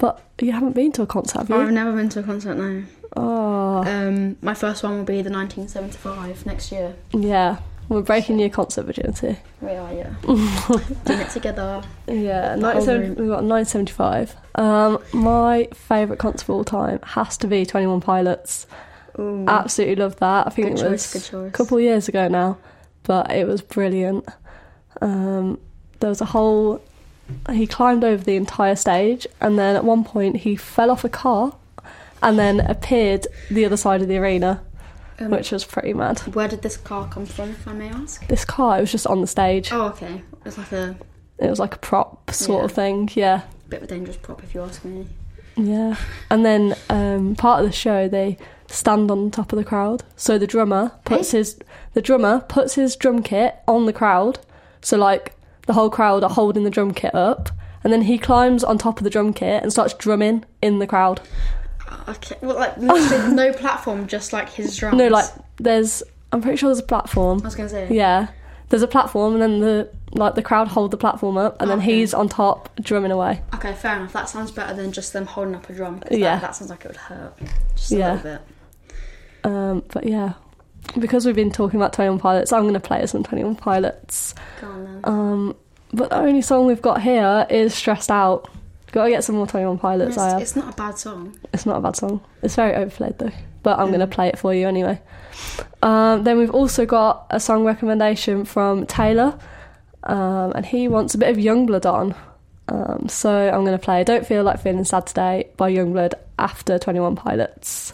But you haven't been to a concert, have you? I've never been to a concert now. Oh, Um, my first one will be the 1975 next year. yeah. We're breaking your concert virginity. We are, yeah. Doing it together. Yeah, 97, we've got 975. Um, my favourite concert of all time has to be 21 Pilots. Ooh. Absolutely love that. I think Good it choice, was a couple of years ago now, but it was brilliant. Um, there was a whole. He climbed over the entire stage, and then at one point he fell off a car, and then appeared the other side of the arena, Um, which was pretty mad. Where did this car come from, if I may ask? This car, it was just on the stage. Oh, okay. It's like a It was like a prop sort Yeah. of thing. Yeah. bit of a dangerous prop, if you ask me. Yeah. And then um, part of the show they stand on top of the crowd. So the drummer puts his the drummer puts his drum kit on the crowd. So like the whole crowd are holding the drum kit up and then he climbs on top of the drum kit and starts drumming in the crowd. Okay, well, like literally no platform, just like his drums. No, like there's I'm pretty sure there's a platform. I was gonna say. Yeah. There's a platform and then the like the crowd hold the platform up and then Okay. he's on top drumming away. Okay, fair enough. That sounds better than just them holding up a drum. Yeah. That, that sounds like it would hurt. Just a Yeah. little bit. Um, but yeah, because we've been talking about 21 Pilots, I'm going to play us some 21 Pilots. Go on then. Um, but the only song we've got here is Stressed Out. Got to get some more 21 Pilots. it's, I have. it's not a bad song. It's not a bad song. It's very overplayed though. But I'm going to play it for you anyway. Um, then we've also got a song recommendation from Taylor, um, and he wants a bit of YUNGBLUD on. Um, so I'm going to play "Don't Feel Like Feeling Sad Today" by YUNGBLUD after 21 Pilots.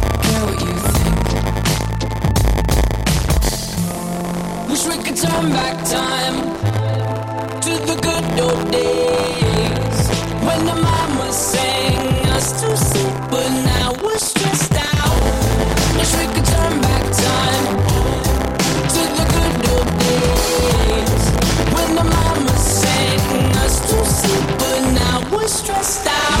care what you think. Wish we could turn back time to the good old days when the mama sang us to sleep, but now we're stressed out Wish we could turn back time to the good old days When the mama sing us to see but now we're stressed out.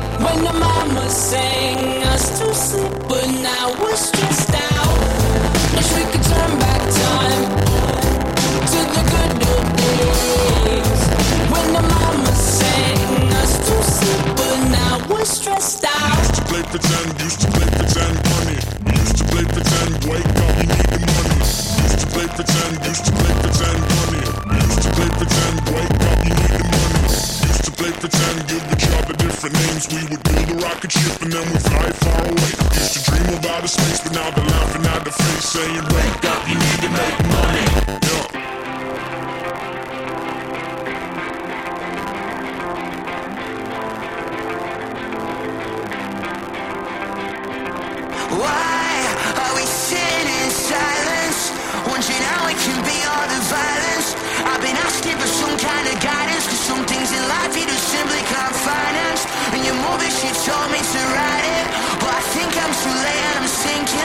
when the mama sang us to sleep, but now we're stressed out. Wish we could turn back time to the good old days when the mama sang us to sleep, but now we're stressed out. Used to play pretend, used to play pretend, money. Used to play pretend, wake up, you need the money. Used to play pretend, used to play pretend, money. Used to play pretend, wake up, you need the money. Used to play pretend, give each other different names. We would build a rocket ship and then we'd fly far away. Used to dream about outer space, but now they're laughing at the face, saying, wake up, you need to make money. Yeah. Told me to write it. But I think I'm too late and I'm sinking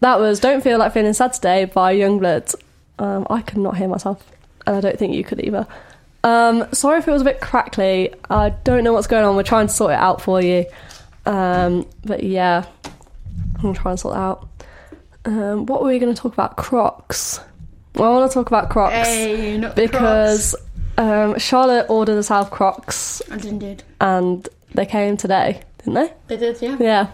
That was Don't Feel Like Feeling Sad Today by YUNGBLUD. Um, I could not hear myself, and I don't think you could either. Um, sorry if it was a bit crackly. I don't know what's going on. We're trying to sort it out for you. Um, but yeah, I'm trying to sort it out. Um, what were we going to talk about? Crocs. Well, I want to talk about Crocs Hey, not the because um, Charlotte ordered herself Crocs I didn't did. and they came today, didn't they? They did, yeah. Yeah.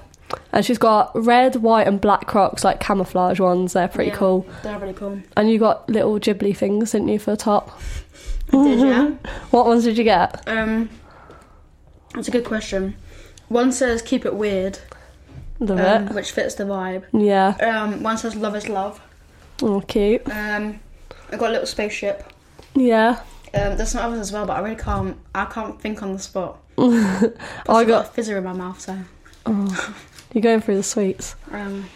And she's got red, white, and black Crocs, like camouflage ones. They're pretty Yeah, cool. They're really cool. And you got little Jibbitz things, didn't you, for the top? I did, yeah. What ones did you get? Um, that's a good question. One says "Keep it weird," The um, which fits the vibe. Yeah. Um, one says "Love is love." Oh, cute. Um, I got a little spaceship. Yeah. Um, there's some others as well, but I really can't. I can't think on the spot. I I got. got a fizzer in my mouth, so Oh. You're going through the sweets. Um,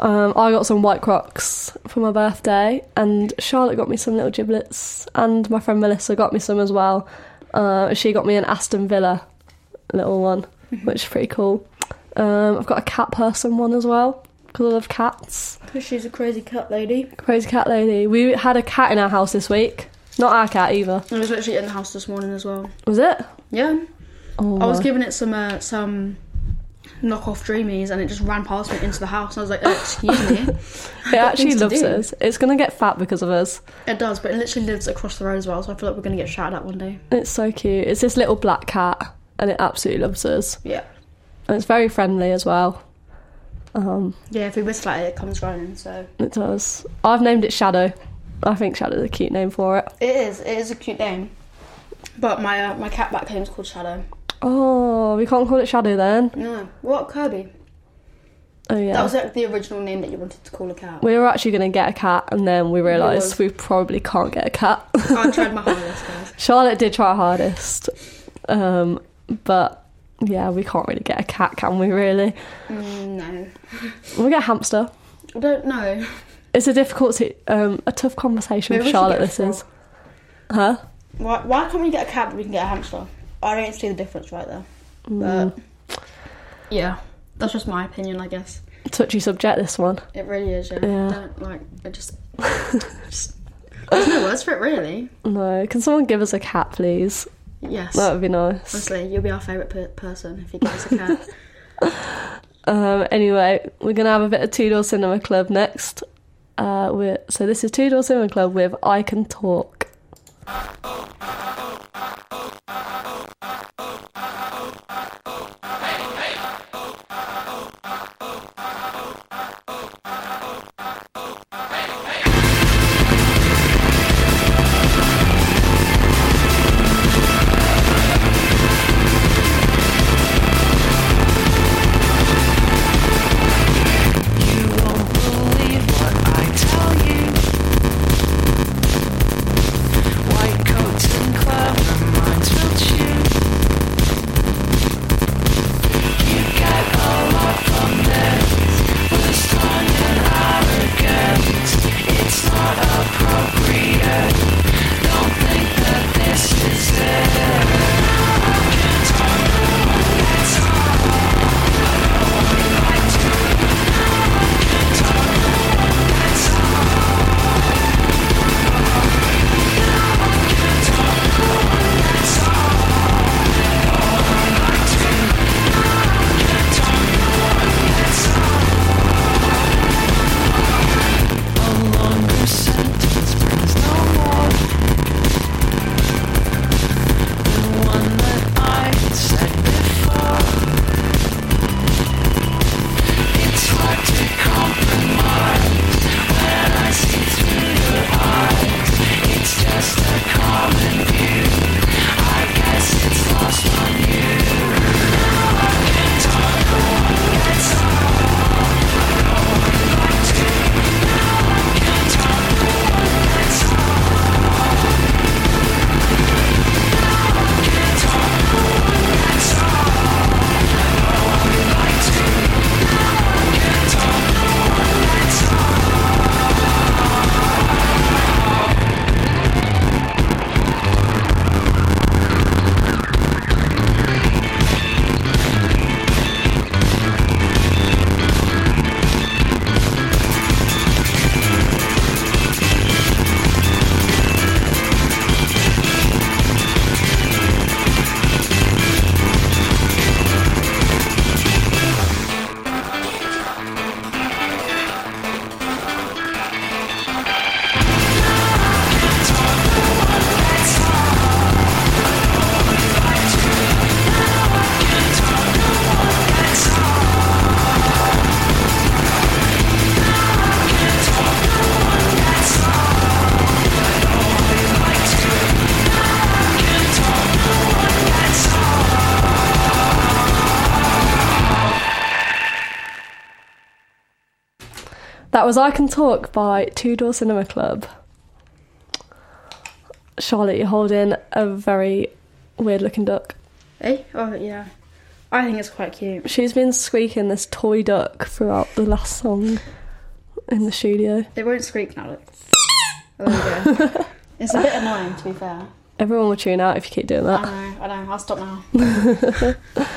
Um, I got some white crocs for my birthday, and Charlotte got me some little Jibbitz, and my friend Melissa got me some as well. Uh, she got me an Aston Villa little one, which is pretty cool. Um, I've got a cat person one as well because I love cats. because she's a crazy cat lady. Crazy cat lady. We had a cat in our house this week. Not our cat either. It was literally in the house this morning as well. Was it? Yeah. Oh I was giving it some uh, some knockoff dreamies, and it just ran past me into the house. And I was like, oh, "Excuse me." It actually loves us. It's gonna get fat because of us. It does, but it literally lives across the road as well. So I feel like we're gonna get shouted at one day. It's so cute. It's this little black cat, and it absolutely loves us. Yeah. And it's very friendly as well. Um, Yeah, if we whistle at it, it comes running. So it does. I've named it Shadow. I think Shadow's a cute name for it. it is. It is a cute name. But my uh, my cat back home is called Shadow. Oh, we can't call it Shadow then. No, what Kirby? Oh yeah. That was like the original name that you wanted to call a cat. we were actually going to get a cat, and then we realised we probably can't get a cat. I tried my hardest, guys. Charlotte did try her hardest, um, but yeah, we can't really get a cat, can we? Really? Mm, no, We'll get a hamster. I don't know. It's a difficult, um, a tough conversation Maybe with Charlotte. This is, huh? Why, why can't we get a cat but we can get a hamster? I don't see the difference right there. Mm. But yeah, that's just my opinion, I guess. Touchy subject. This one. It really is. Yeah. Yeah. Don't like it. Just, I just there's no words for it, really. No, can someone give us a cat, please? Yes. That would be nice. Honestly, you'll be our favourite per- person if you give us a cat. Um, anyway, we're gonna have a bit of Two Door Cinema Club next. Uh, we're, so this is Two Door Cinema Club with I Can Talk. You this was I Can Talk by Two Door Cinema Club. Charlotte, you're holding a very weird looking duck. Eh? Oh yeah. I think it's quite cute. She's been squeaking this toy duck throughout the last song in the studio. They won't squeak now. Look. Oh, there we go. it's a bit annoying, to be fair. Everyone will tune out if you keep doing that. I know. I know. I'll stop now.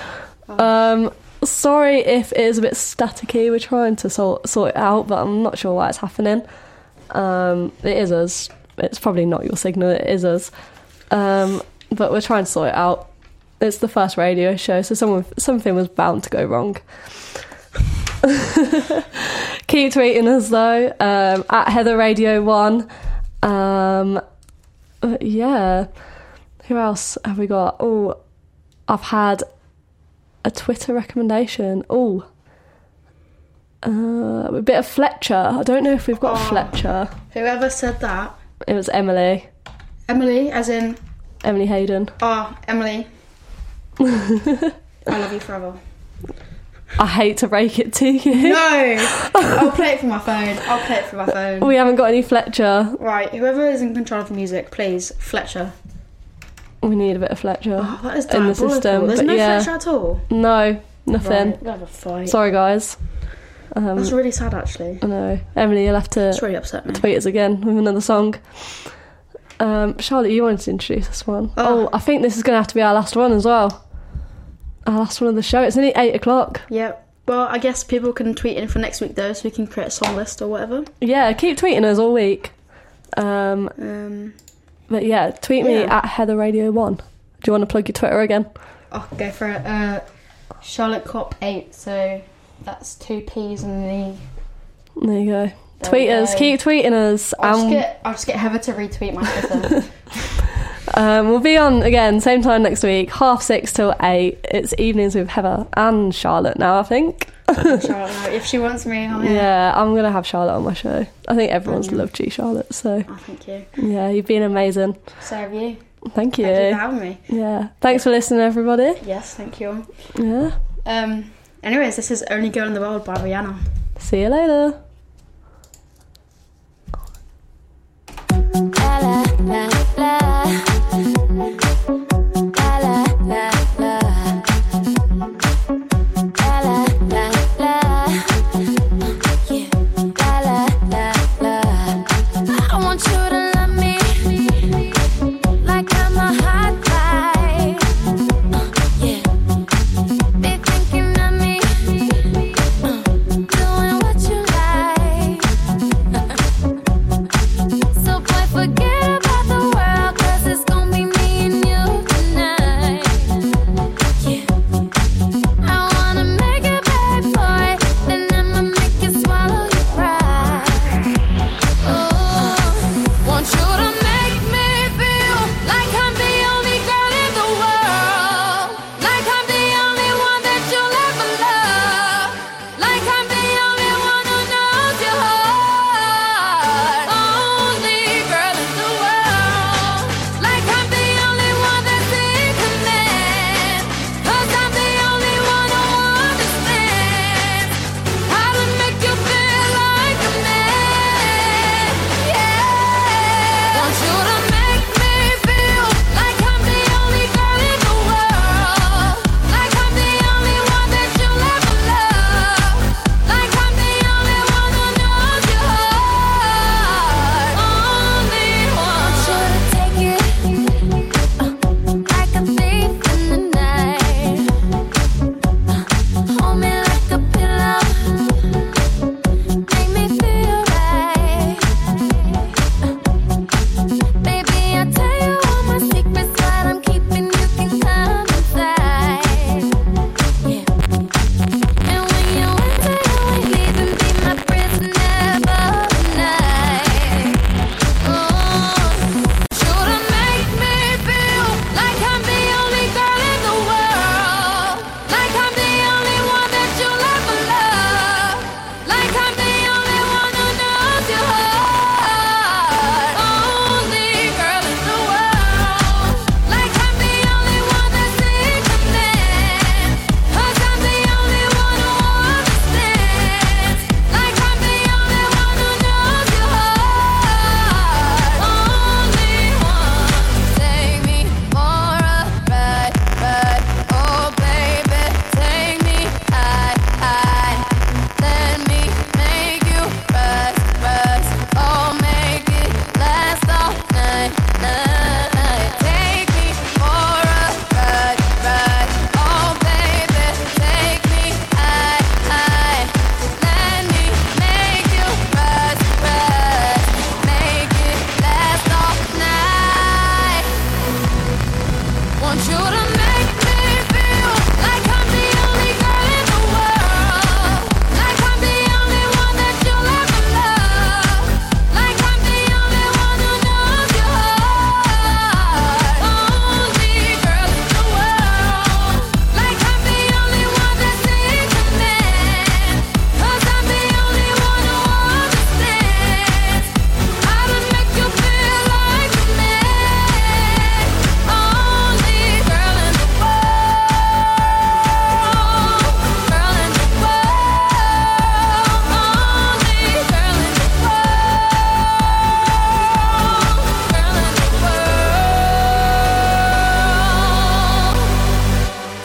Um, sorry if it is a bit staticky. We're trying to sort sort it out, but I'm not sure why it's happening. Um, it is us. It's probably not your signal. It is us. Um, but we're trying to sort it out. It's the first radio show, so someone something was bound to go wrong. Keep tweeting us though um, at Heather Radio One. Um, yeah. Who else have we got? Oh, I've had a Twitter recommendation. Oh, uh, a bit of Fletcher. I don't know if we've got Oh. Fletcher. Whoever said that, It was Emily. Emily, as in, Emily Hayden. oh, Emily. I love you forever. I hate to break it to you. No! I'll play it from my phone. I'll play it from my phone. We haven't got any Fletcher. Right, whoever is in control of the music, please, Fletcher. We need a bit of Fletcher Oh, that is in the system. There's no yeah, Fletcher at all. no, nothing. Right, have a fight. Sorry, guys. Um, That's really sad, actually. I know. Emily, you'll have to really upset me. tweet us again with another song. Um, Charlotte, you wanted to introduce this one. Oh. Oh, I think this is going to have to be our last one as well. Our last one of the show. It's only eight o'clock. Yep. Well, I guess people can tweet in for next week though, so we can create a song list or whatever. Yeah, keep tweeting us all week. Um, Um, but yeah, tweet me Yeah. at Heather Radio One. Do you want to plug your Twitter again? I'll go for it. Uh, Charlotte Cop eight. So that's two P's and the. E. There you go. There Tweet us. go. Keep tweeting us. I'll just Um, get. I'll just get Heather to retweet my Twitter. um, we'll be on again same time next week, half six till eight. It's evenings with Heather and Charlotte now. I think. Charlotte, if she wants me. Yeah, I'm gonna have Charlotte on my show. I think everyone's mm. loved you, Charlotte. So. Oh, thank you. Yeah, you've been amazing. So have you. Thank you. Thank you for having me. Yeah. Thanks for listening, everybody. Yes, thank you. Yeah. Um. Anyways, this is Only Girl in the World by Rihanna. See you later. La, la, la,